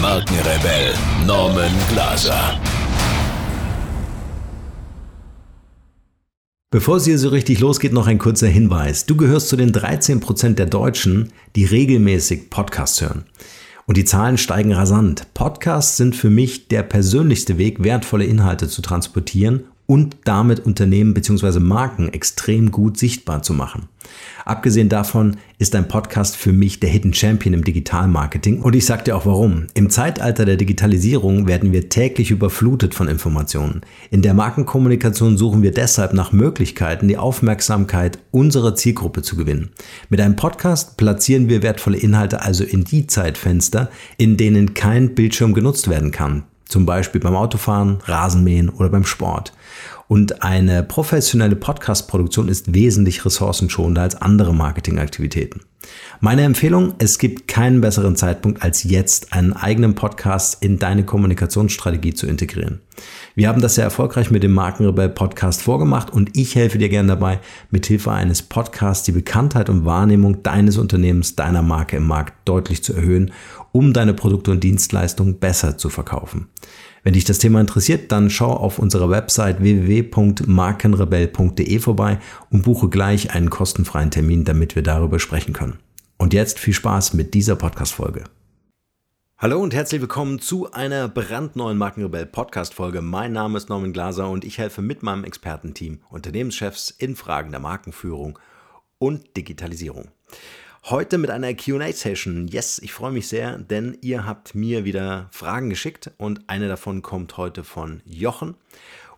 Markenrebell Norman Glaser. Bevor es hier so richtig losgeht, noch ein kurzer Hinweis. Du gehörst zu den 13% der Deutschen, die regelmäßig Podcasts hören. Und die Zahlen steigen rasant. Podcasts sind für mich der persönlichste Weg, wertvolle Inhalte zu transportieren und damit Unternehmen bzw. Marken extrem gut sichtbar zu machen. Abgesehen davon ist ein Podcast für mich der Hidden Champion im Digitalmarketing und ich sage dir auch warum. Im Zeitalter der Digitalisierung werden wir täglich überflutet von Informationen. In der Markenkommunikation suchen wir deshalb nach Möglichkeiten, die Aufmerksamkeit unserer Zielgruppe zu gewinnen. Mit einem Podcast platzieren wir wertvolle Inhalte also in die Zeitfenster, in denen kein Bildschirm genutzt werden kann. Zum Beispiel beim Autofahren, Rasenmähen oder beim Sport. Und eine professionelle Podcast-Produktion ist wesentlich ressourcenschonender als andere Marketingaktivitäten. Meine Empfehlung, es gibt keinen besseren Zeitpunkt als jetzt, einen eigenen Podcast in deine Kommunikationsstrategie zu integrieren. Wir haben das sehr erfolgreich mit dem Markenrebell Podcast vorgemacht und ich helfe dir gerne dabei, mithilfe eines Podcasts die Bekanntheit und Wahrnehmung deines Unternehmens, deiner Marke im Markt deutlich zu erhöhen, um deine Produkte und Dienstleistungen besser zu verkaufen. Wenn dich das Thema interessiert, dann schau auf unserer Website www.markenrebell.de vorbei und buche gleich einen kostenfreien Termin, damit wir darüber sprechen können. Und jetzt viel Spaß mit dieser Podcast-Folge. Hallo und herzlich willkommen zu einer brandneuen Markenrebell Podcast Folge. Mein Name ist Norman Glaser und ich helfe mit meinem Expertenteam Unternehmenschefs in Fragen der Markenführung und Digitalisierung. Heute mit einer QA-Session. Yes, ich freue mich sehr, denn ihr habt mir wieder Fragen geschickt und eine davon kommt heute von Jochen.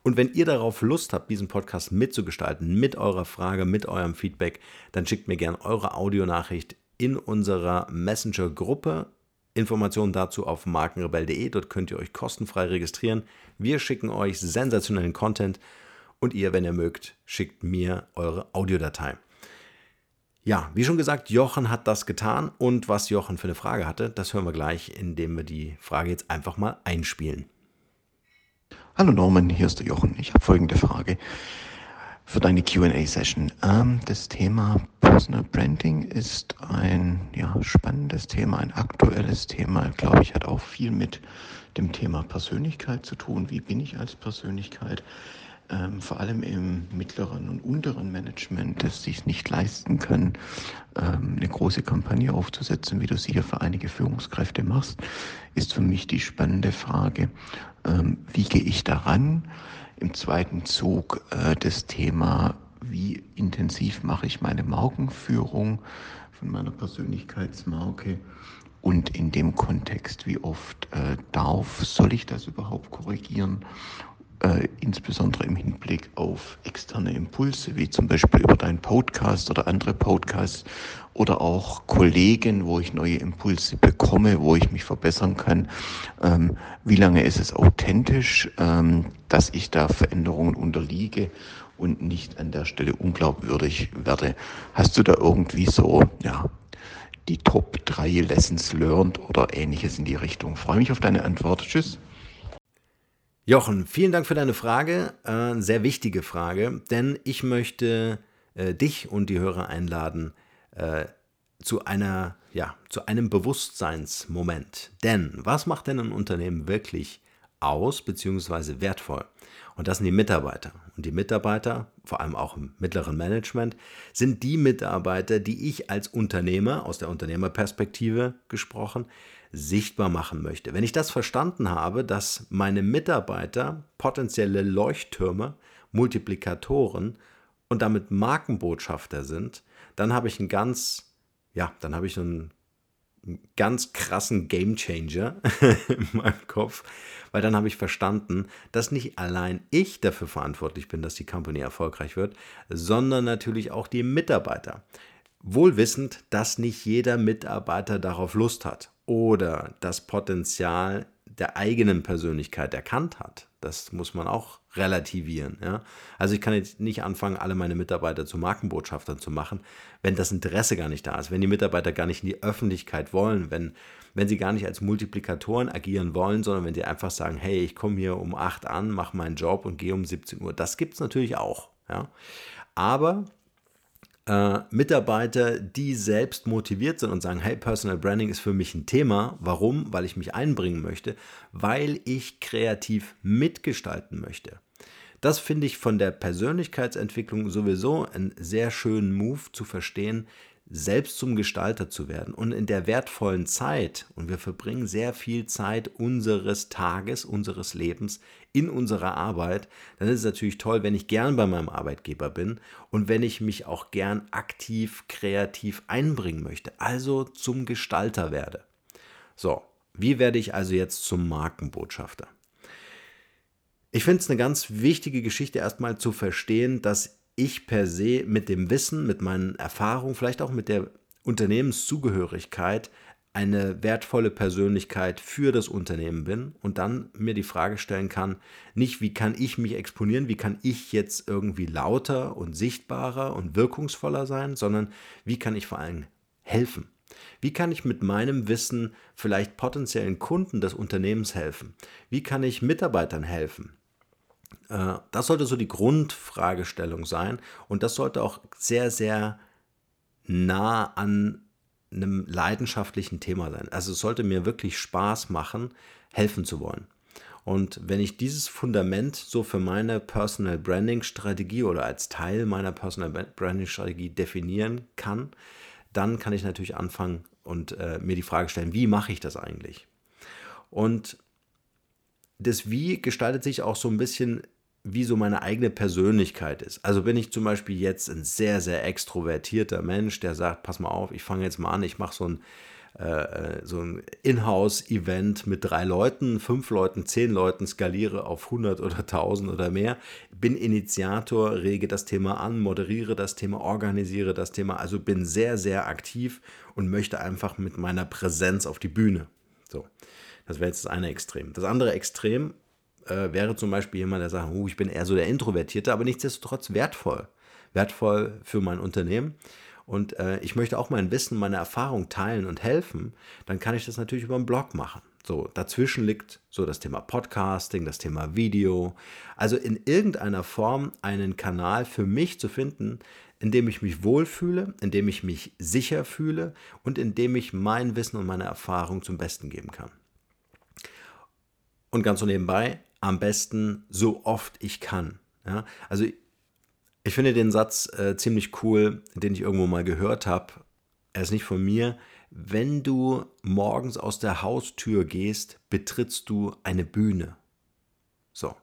Und wenn ihr darauf Lust habt, diesen Podcast mitzugestalten, mit eurer Frage, mit eurem Feedback, dann schickt mir gerne eure Audionachricht in unserer Messenger-Gruppe Informationen dazu auf markenrebell.de. Dort könnt ihr euch kostenfrei registrieren. Wir schicken euch sensationellen Content und ihr, wenn ihr mögt, schickt mir eure Audiodatei. Ja, wie schon gesagt, Jochen hat das getan und was Jochen für eine Frage hatte, das hören wir gleich, indem wir die Frage jetzt einfach mal einspielen. Hallo Norman, hier ist der Jochen. Ich habe folgende Frage für deine QA-Session. Ähm, das Thema Personal Branding ist ein ja, spannendes Thema, ein aktuelles Thema. Glaube ich, hat auch viel mit dem Thema Persönlichkeit zu tun. Wie bin ich als Persönlichkeit? Ähm, vor allem im mittleren und unteren Management, das sich nicht leisten kann, ähm, eine große Kampagne aufzusetzen, wie du sie hier für einige Führungskräfte machst, ist für mich die spannende Frage, ähm, wie gehe ich daran? Im zweiten Zug äh, das Thema, wie intensiv mache ich meine Markenführung von meiner Persönlichkeitsmarke? Und in dem Kontext, wie oft äh, darf, soll ich das überhaupt korrigieren äh, insbesondere im Hinblick auf externe Impulse, wie zum Beispiel über deinen Podcast oder andere Podcasts oder auch Kollegen, wo ich neue Impulse bekomme, wo ich mich verbessern kann. Ähm, wie lange ist es authentisch, ähm, dass ich da Veränderungen unterliege und nicht an der Stelle unglaubwürdig werde? Hast du da irgendwie so, ja, die Top 3 Lessons learned oder ähnliches in die Richtung? freue mich auf deine Antwort. Tschüss. Jochen, vielen Dank für deine Frage. Äh, sehr wichtige Frage, denn ich möchte äh, dich und die Hörer einladen äh, zu einer, ja, zu einem Bewusstseinsmoment. Denn was macht denn ein Unternehmen wirklich aus bzw. wertvoll? Und das sind die Mitarbeiter. Und die Mitarbeiter, vor allem auch im mittleren Management, sind die Mitarbeiter, die ich als Unternehmer, aus der Unternehmerperspektive gesprochen, sichtbar machen möchte. Wenn ich das verstanden habe, dass meine Mitarbeiter potenzielle Leuchttürme, Multiplikatoren und damit Markenbotschafter sind, dann habe ich einen ganz, ja, dann habe ich einen ganz krassen Gamechanger in meinem Kopf, weil dann habe ich verstanden, dass nicht allein ich dafür verantwortlich bin, dass die Company erfolgreich wird, sondern natürlich auch die Mitarbeiter. Wohlwissend, dass nicht jeder Mitarbeiter darauf Lust hat oder das Potenzial der eigenen Persönlichkeit erkannt hat. Das muss man auch relativieren. Ja? Also ich kann jetzt nicht anfangen, alle meine Mitarbeiter zu Markenbotschaftern zu machen, wenn das Interesse gar nicht da ist, wenn die Mitarbeiter gar nicht in die Öffentlichkeit wollen, wenn, wenn sie gar nicht als Multiplikatoren agieren wollen, sondern wenn sie einfach sagen, hey, ich komme hier um 8 an, mache meinen Job und gehe um 17 Uhr. Das gibt es natürlich auch. Ja? Aber äh, Mitarbeiter, die selbst motiviert sind und sagen, hey, Personal Branding ist für mich ein Thema. Warum? Weil ich mich einbringen möchte, weil ich kreativ mitgestalten möchte. Das finde ich von der Persönlichkeitsentwicklung sowieso einen sehr schönen Move zu verstehen, selbst zum Gestalter zu werden und in der wertvollen Zeit, und wir verbringen sehr viel Zeit unseres Tages, unseres Lebens in unserer Arbeit, dann ist es natürlich toll, wenn ich gern bei meinem Arbeitgeber bin und wenn ich mich auch gern aktiv, kreativ einbringen möchte, also zum Gestalter werde. So, wie werde ich also jetzt zum Markenbotschafter? Ich finde es eine ganz wichtige Geschichte erstmal zu verstehen, dass ich per se mit dem Wissen, mit meinen Erfahrungen, vielleicht auch mit der Unternehmenszugehörigkeit eine wertvolle Persönlichkeit für das Unternehmen bin und dann mir die Frage stellen kann, nicht wie kann ich mich exponieren, wie kann ich jetzt irgendwie lauter und sichtbarer und wirkungsvoller sein, sondern wie kann ich vor allem helfen. Wie kann ich mit meinem Wissen vielleicht potenziellen Kunden des Unternehmens helfen? Wie kann ich Mitarbeitern helfen? Äh, das sollte so die Grundfragestellung sein und das sollte auch sehr, sehr nah an einem leidenschaftlichen Thema sein. Also es sollte mir wirklich Spaß machen, helfen zu wollen. Und wenn ich dieses Fundament so für meine Personal Branding Strategie oder als Teil meiner Personal Branding Strategie definieren kann, dann kann ich natürlich anfangen und äh, mir die Frage stellen, wie mache ich das eigentlich? Und das Wie gestaltet sich auch so ein bisschen, wie so meine eigene Persönlichkeit ist. Also bin ich zum Beispiel jetzt ein sehr, sehr extrovertierter Mensch, der sagt, pass mal auf, ich fange jetzt mal an, ich mache so ein, äh, so ein Inhouse-Event mit drei Leuten, fünf Leuten, zehn Leuten, skaliere auf 100 oder 1000 oder mehr, bin Initiator, rege das Thema an, moderiere das Thema, organisiere das Thema, also bin sehr, sehr aktiv und möchte einfach mit meiner Präsenz auf die Bühne. So. Das wäre jetzt das eine Extrem. Das andere Extrem äh, wäre zum Beispiel jemand, der sagt, oh, ich bin eher so der Introvertierte, aber nichtsdestotrotz wertvoll. Wertvoll für mein Unternehmen. Und äh, ich möchte auch mein Wissen, meine Erfahrung teilen und helfen, dann kann ich das natürlich über einen Blog machen. So, dazwischen liegt so das Thema Podcasting, das Thema Video. Also in irgendeiner Form einen Kanal für mich zu finden, in dem ich mich wohlfühle, in dem ich mich sicher fühle und in dem ich mein Wissen und meine Erfahrung zum Besten geben kann. Und ganz so nebenbei, am besten so oft ich kann. Ja? Also ich finde den Satz äh, ziemlich cool, den ich irgendwo mal gehört habe. Er ist nicht von mir. Wenn du morgens aus der Haustür gehst, betrittst du eine Bühne. So.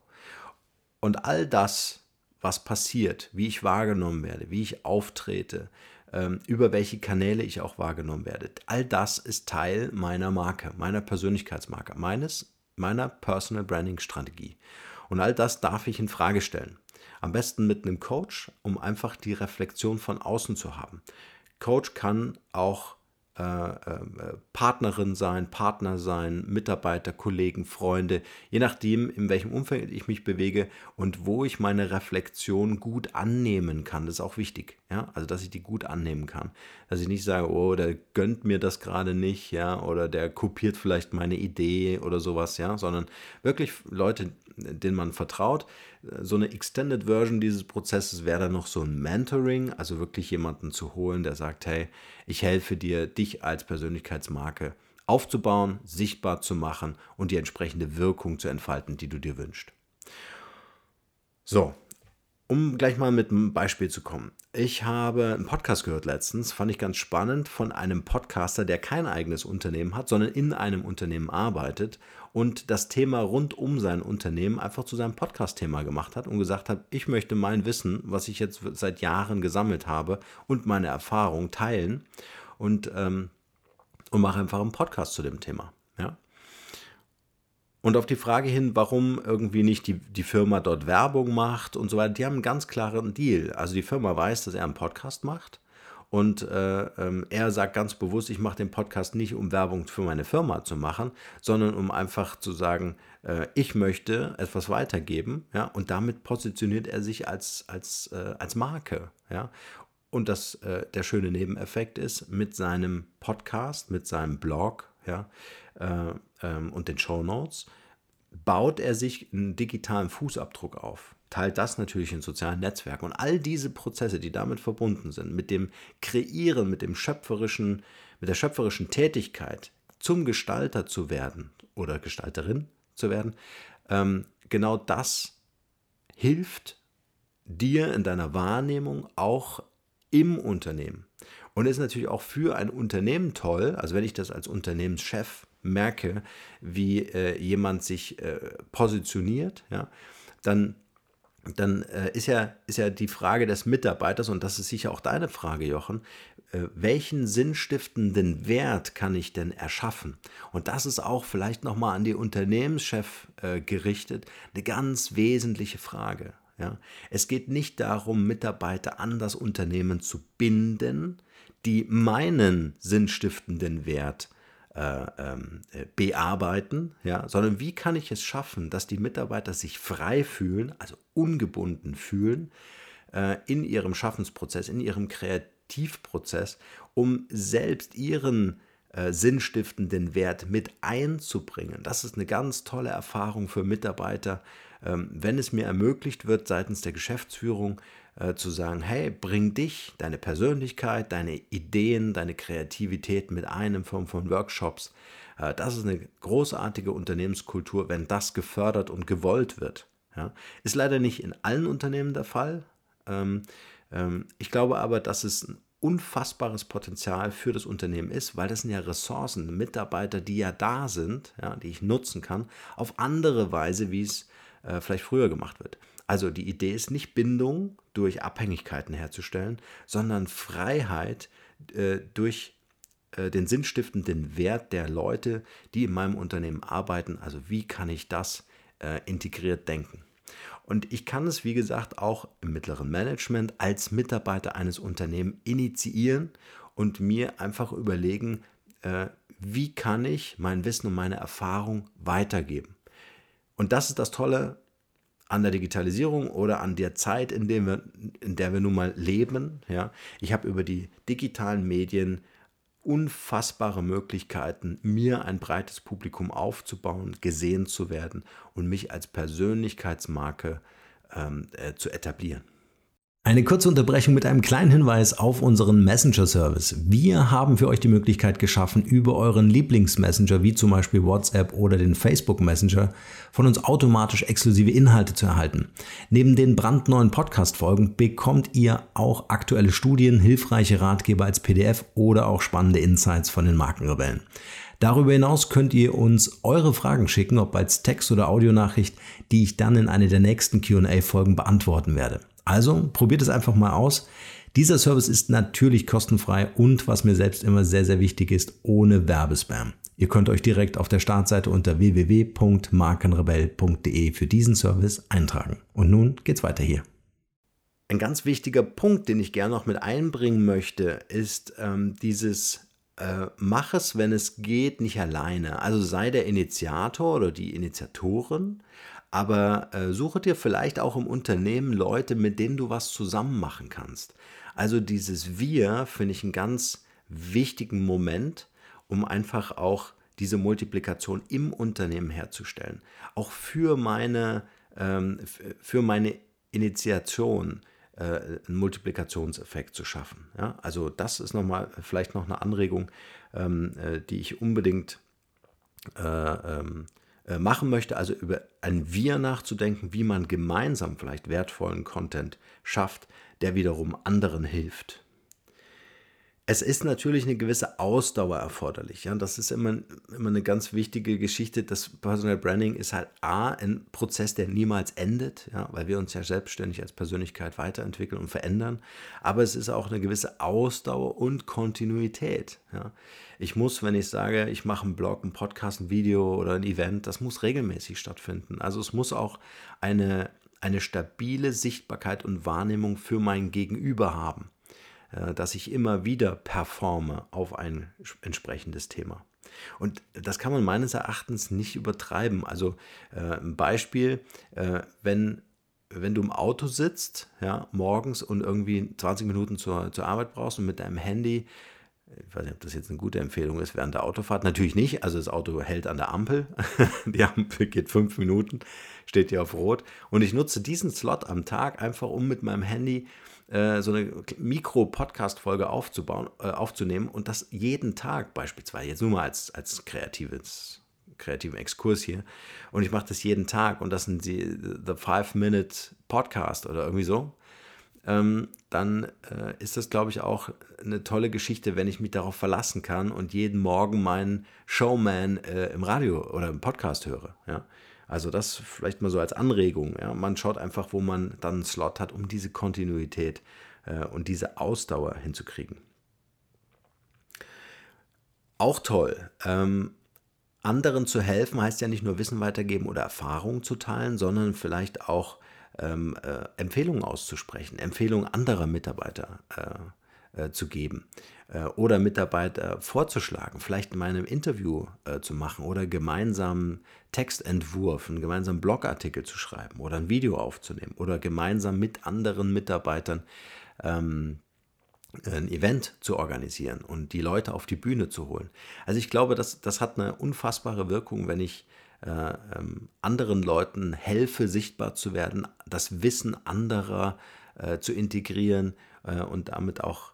Und all das, was passiert, wie ich wahrgenommen werde, wie ich auftrete, ähm, über welche Kanäle ich auch wahrgenommen werde, all das ist Teil meiner Marke, meiner Persönlichkeitsmarke, meines meiner Personal Branding Strategie. Und all das darf ich in Frage stellen. Am besten mit einem Coach, um einfach die Reflexion von außen zu haben. Coach kann auch Partnerin sein, Partner sein, Mitarbeiter, Kollegen, Freunde, je nachdem, in welchem Umfeld ich mich bewege und wo ich meine Reflexion gut annehmen kann. Das ist auch wichtig, ja, also dass ich die gut annehmen kann, dass ich nicht sage, oh, der gönnt mir das gerade nicht, ja, oder der kopiert vielleicht meine Idee oder sowas, ja, sondern wirklich Leute, denen man vertraut. So eine Extended Version dieses Prozesses wäre dann noch so ein Mentoring, also wirklich jemanden zu holen, der sagt, hey, ich helfe dir, dich als Persönlichkeitsmarke aufzubauen, sichtbar zu machen und die entsprechende Wirkung zu entfalten, die du dir wünschst. So, um gleich mal mit einem Beispiel zu kommen. Ich habe einen Podcast gehört letztens, fand ich ganz spannend, von einem Podcaster, der kein eigenes Unternehmen hat, sondern in einem Unternehmen arbeitet und das Thema rund um sein Unternehmen einfach zu seinem Podcast-Thema gemacht hat und gesagt hat, ich möchte mein Wissen, was ich jetzt seit Jahren gesammelt habe und meine Erfahrung teilen und, ähm, und mache einfach einen Podcast zu dem Thema. Ja? Und auf die Frage hin, warum irgendwie nicht die, die Firma dort Werbung macht und so weiter, die haben einen ganz klaren Deal. Also die Firma weiß, dass er einen Podcast macht Und äh, ähm, er sagt ganz bewusst, ich mache den Podcast nicht, um Werbung für meine Firma zu machen, sondern um einfach zu sagen, äh, ich möchte etwas weitergeben. Ja? Und damit positioniert er sich als, als, äh, als Marke. Ja? Und das, äh, der schöne Nebeneffekt ist, mit seinem Podcast, mit seinem Blog ja, äh, ähm, und den Show Notes, baut er sich einen digitalen Fußabdruck auf teilt das natürlich in sozialen Netzwerken. Und all diese Prozesse, die damit verbunden sind, mit dem Kreieren, mit dem schöpferischen, mit der schöpferischen Tätigkeit, zum Gestalter zu werden oder Gestalterin zu werden, ähm, genau das hilft dir in deiner Wahrnehmung auch im Unternehmen. Und ist natürlich auch für ein Unternehmen toll, also wenn ich das als Unternehmenschef merke, wie äh, jemand sich äh, positioniert, ja, dann dann äh, ist, ja, ist ja die Frage des Mitarbeiters, und das ist sicher auch deine Frage, Jochen, äh, welchen sinnstiftenden Wert kann ich denn erschaffen? Und das ist auch vielleicht nochmal an die Unternehmenschef äh, gerichtet, eine ganz wesentliche Frage. Ja? Es geht nicht darum, Mitarbeiter an das Unternehmen zu binden, die meinen sinnstiftenden Wert äh, ähm, äh, bearbeiten, ja, sondern wie kann ich es schaffen, dass die Mitarbeiter sich frei fühlen, also ungebunden fühlen äh, in ihrem Schaffensprozess, in ihrem Kreativprozess, um selbst ihren äh, sinnstiftenden Wert mit einzubringen. Das ist eine ganz tolle Erfahrung für Mitarbeiter, ähm, wenn es mir ermöglicht wird, seitens der Geschäftsführung äh, zu sagen, hey, bring dich, deine Persönlichkeit, deine Ideen, deine Kreativität mit ein in Form von Workshops. Äh, das ist eine großartige Unternehmenskultur, wenn das gefördert und gewollt wird. Ja. Ist leider nicht in allen Unternehmen der Fall. Ähm, ähm, ich glaube aber, dass es ein unfassbares Potenzial für das Unternehmen ist, weil das sind ja Ressourcen, Mitarbeiter, die ja da sind, ja, die ich nutzen kann, auf andere Weise, wie es äh, vielleicht früher gemacht wird. Also die Idee ist nicht Bindung durch Abhängigkeiten herzustellen, sondern Freiheit äh, durch äh, den sinnstiftenden Wert der Leute, die in meinem Unternehmen arbeiten. Also wie kann ich das äh, integriert denken? Und ich kann es, wie gesagt, auch im mittleren Management als Mitarbeiter eines Unternehmens initiieren und mir einfach überlegen, äh, wie kann ich mein Wissen und meine Erfahrung weitergeben. Und das ist das Tolle an der Digitalisierung oder an der Zeit, in, dem wir, in der wir nun mal leben. Ja. Ich habe über die digitalen Medien unfassbare Möglichkeiten, mir ein breites Publikum aufzubauen, gesehen zu werden und mich als Persönlichkeitsmarke ähm, äh, zu etablieren. Eine kurze Unterbrechung mit einem kleinen Hinweis auf unseren Messenger-Service. Wir haben für euch die Möglichkeit geschaffen, über euren Lieblingsmessenger wie zum Beispiel WhatsApp oder den Facebook Messenger von uns automatisch exklusive Inhalte zu erhalten. Neben den brandneuen Podcast-Folgen bekommt ihr auch aktuelle Studien, hilfreiche Ratgeber als PDF oder auch spannende Insights von den Markenrebellen. Darüber hinaus könnt ihr uns eure Fragen schicken, ob als Text- oder Audionachricht, die ich dann in einer der nächsten QA-Folgen beantworten werde. Also probiert es einfach mal aus. Dieser Service ist natürlich kostenfrei und was mir selbst immer sehr, sehr wichtig ist, ohne Werbespam. Ihr könnt euch direkt auf der Startseite unter www.markenrebell.de für diesen Service eintragen. Und nun geht's weiter hier. Ein ganz wichtiger Punkt, den ich gerne noch mit einbringen möchte, ist ähm, dieses äh, mach es, wenn es geht, nicht alleine. Also sei der Initiator oder die Initiatorin, aber äh, suche dir vielleicht auch im Unternehmen Leute, mit denen du was zusammen machen kannst. Also dieses Wir finde ich einen ganz wichtigen Moment, um einfach auch diese Multiplikation im Unternehmen herzustellen. Auch für meine, ähm, für meine Initiation einen Multiplikationseffekt zu schaffen. Ja? Also das ist nochmal vielleicht noch eine Anregung, ähm, äh, die ich unbedingt äh, ähm, äh, machen möchte, also über ein Wir nachzudenken, wie man gemeinsam vielleicht wertvollen Content schafft, der wiederum anderen hilft. Es ist natürlich eine gewisse Ausdauer erforderlich. Ja? Das ist immer, immer eine ganz wichtige Geschichte. Das Personal Branding ist halt A, ein Prozess, der niemals endet, ja? weil wir uns ja selbstständig als Persönlichkeit weiterentwickeln und verändern. Aber es ist auch eine gewisse Ausdauer und Kontinuität. Ja? Ich muss, wenn ich sage, ich mache einen Blog, einen Podcast, ein Video oder ein Event, das muss regelmäßig stattfinden. Also es muss auch eine, eine stabile Sichtbarkeit und Wahrnehmung für mein Gegenüber haben. Äh, dass ich immer wieder performe auf ein entsprechendes Thema. Und das kann man meines Erachtens nicht übertreiben. Also äh, ein Beispiel, äh, wenn, wenn du im Auto sitzt, ja, morgens und irgendwie 20 Minuten zur, zur Arbeit brauchst und mit deinem Handy ich weiß nicht, ob das jetzt eine gute Empfehlung ist während der Autofahrt. Natürlich nicht. Also das Auto hält an der Ampel. Die Ampel geht fünf Minuten, steht hier auf Rot. Und ich nutze diesen Slot am Tag einfach, um mit meinem Handy äh, so eine Mikro-Podcast-Folge aufzubauen, äh, aufzunehmen und das jeden Tag beispielsweise. Jetzt nur mal als, als kreatives kreativen Exkurs hier. Und ich mache das jeden Tag und das sind die The Five-Minute Podcast oder irgendwie so ähm, dann äh, ist das, glaube ich, auch eine tolle Geschichte, wenn ich mich darauf verlassen kann und jeden Morgen meinen Showman äh, im Radio oder im Podcast höre. Ja? Also das vielleicht mal so als Anregung. Ja? Man schaut einfach, wo man dann einen Slot hat, um diese Kontinuität äh, und diese Ausdauer hinzukriegen. Auch toll. Ähm, anderen zu helfen heißt ja nicht nur Wissen weitergeben oder Erfahrungen zu teilen, sondern vielleicht auch ähm, äh, Empfehlungen auszusprechen, Empfehlungen anderer Mitarbeiter äh, äh, zu geben äh, oder Mitarbeiter vorzuschlagen, vielleicht in meinem Interview äh, zu machen oder gemeinsam Textentwurf, einen gemeinsamen Blogartikel zu schreiben oder ein Video aufzunehmen oder gemeinsam mit anderen Mitarbeitern ähm, ein Event zu organisieren und die Leute auf die Bühne zu holen. Also ich glaube, das, das hat eine unfassbare Wirkung, wenn ich äh, ähm, anderen Leuten helfe, sichtbar zu werden, das Wissen anderer äh, zu integrieren äh, und damit auch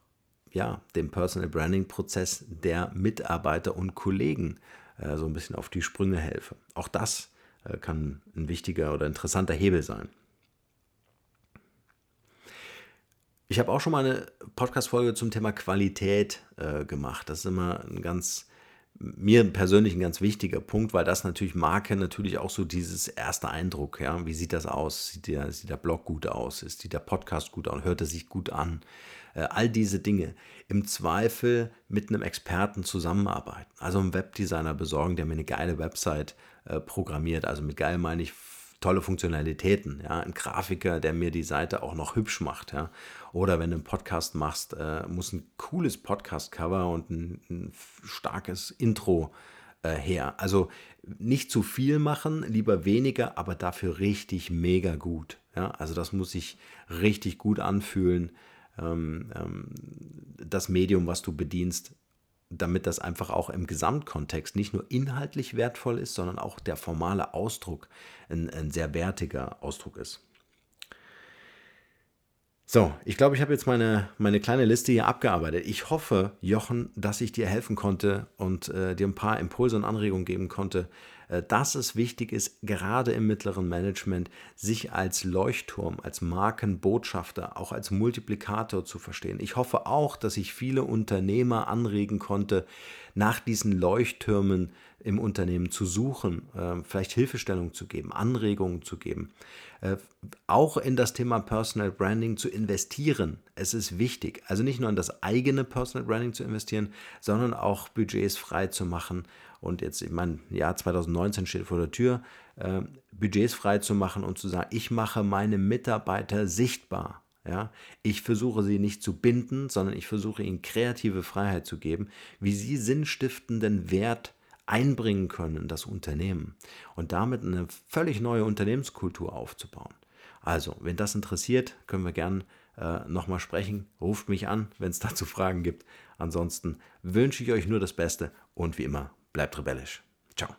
ja, dem Personal Branding Prozess der Mitarbeiter und Kollegen äh, so ein bisschen auf die Sprünge helfe. Auch das äh, kann ein wichtiger oder interessanter Hebel sein. Ich habe auch schon mal eine Podcast-Folge zum Thema Qualität äh, gemacht. Das ist immer ein ganz mir persönlich ein ganz wichtiger Punkt, weil das natürlich Marke natürlich auch so dieses erste Eindruck, ja, wie sieht das aus? Sieht der, sieht der Blog gut aus? Ist der Podcast gut aus? Hört er sich gut an? Äh, all diese Dinge. Im Zweifel mit einem Experten zusammenarbeiten. Also einen Webdesigner besorgen, der mir eine geile Website äh, programmiert. Also mit geil meine ich tolle Funktionalitäten, ja, ein Grafiker, der mir die Seite auch noch hübsch macht, ja. Oder wenn du einen Podcast machst, äh, muss ein cooles Podcast-Cover und ein, starkes Intro her. Also nicht zu viel machen, lieber weniger, aber dafür richtig mega gut. Ja, also das muss sich richtig gut anfühlen. Ähm, ähm, das Medium, was du bedienst, damit das einfach auch im Gesamtkontext nicht nur inhaltlich wertvoll ist, sondern auch der formale Ausdruck ein, ein sehr wertiger Ausdruck ist. So, ich glaube, ich habe jetzt meine, meine kleine Liste hier abgearbeitet. Ich hoffe, Jochen, dass ich dir helfen konnte und äh, dir ein paar Impulse und Anregungen geben konnte, dass es wichtig ist, gerade im mittleren Management, sich als Leuchtturm, als Markenbotschafter, auch als Multiplikator zu verstehen. Ich hoffe auch, dass ich viele Unternehmer anregen konnte, nach diesen Leuchttürmen im Unternehmen zu suchen, äh, vielleicht Hilfestellung zu geben, Anregungen zu geben, äh, auch in das Thema Personal Branding zu investieren. Es ist wichtig, also nicht nur in das eigene Personal Branding zu investieren, sondern auch Budgets frei zu machen und jetzt, ich meine, Jahr 2019 steht vor der Tür, äh, Budgets frei zu machen und zu sagen, ich mache meine Mitarbeiter sichtbar. Ja, ich versuche sie nicht zu binden, sondern ich versuche ihnen kreative Freiheit zu geben, wie sie sinnstiftenden Wert einbringen können in das Unternehmen und damit eine völlig neue Unternehmenskultur aufzubauen. Also, wenn das interessiert, können wir gern äh, nochmal sprechen. Ruft mich an, wenn es dazu Fragen gibt. Ansonsten wünsche ich euch nur das Beste und wie immer, Bleibt rebellisch. Ciao.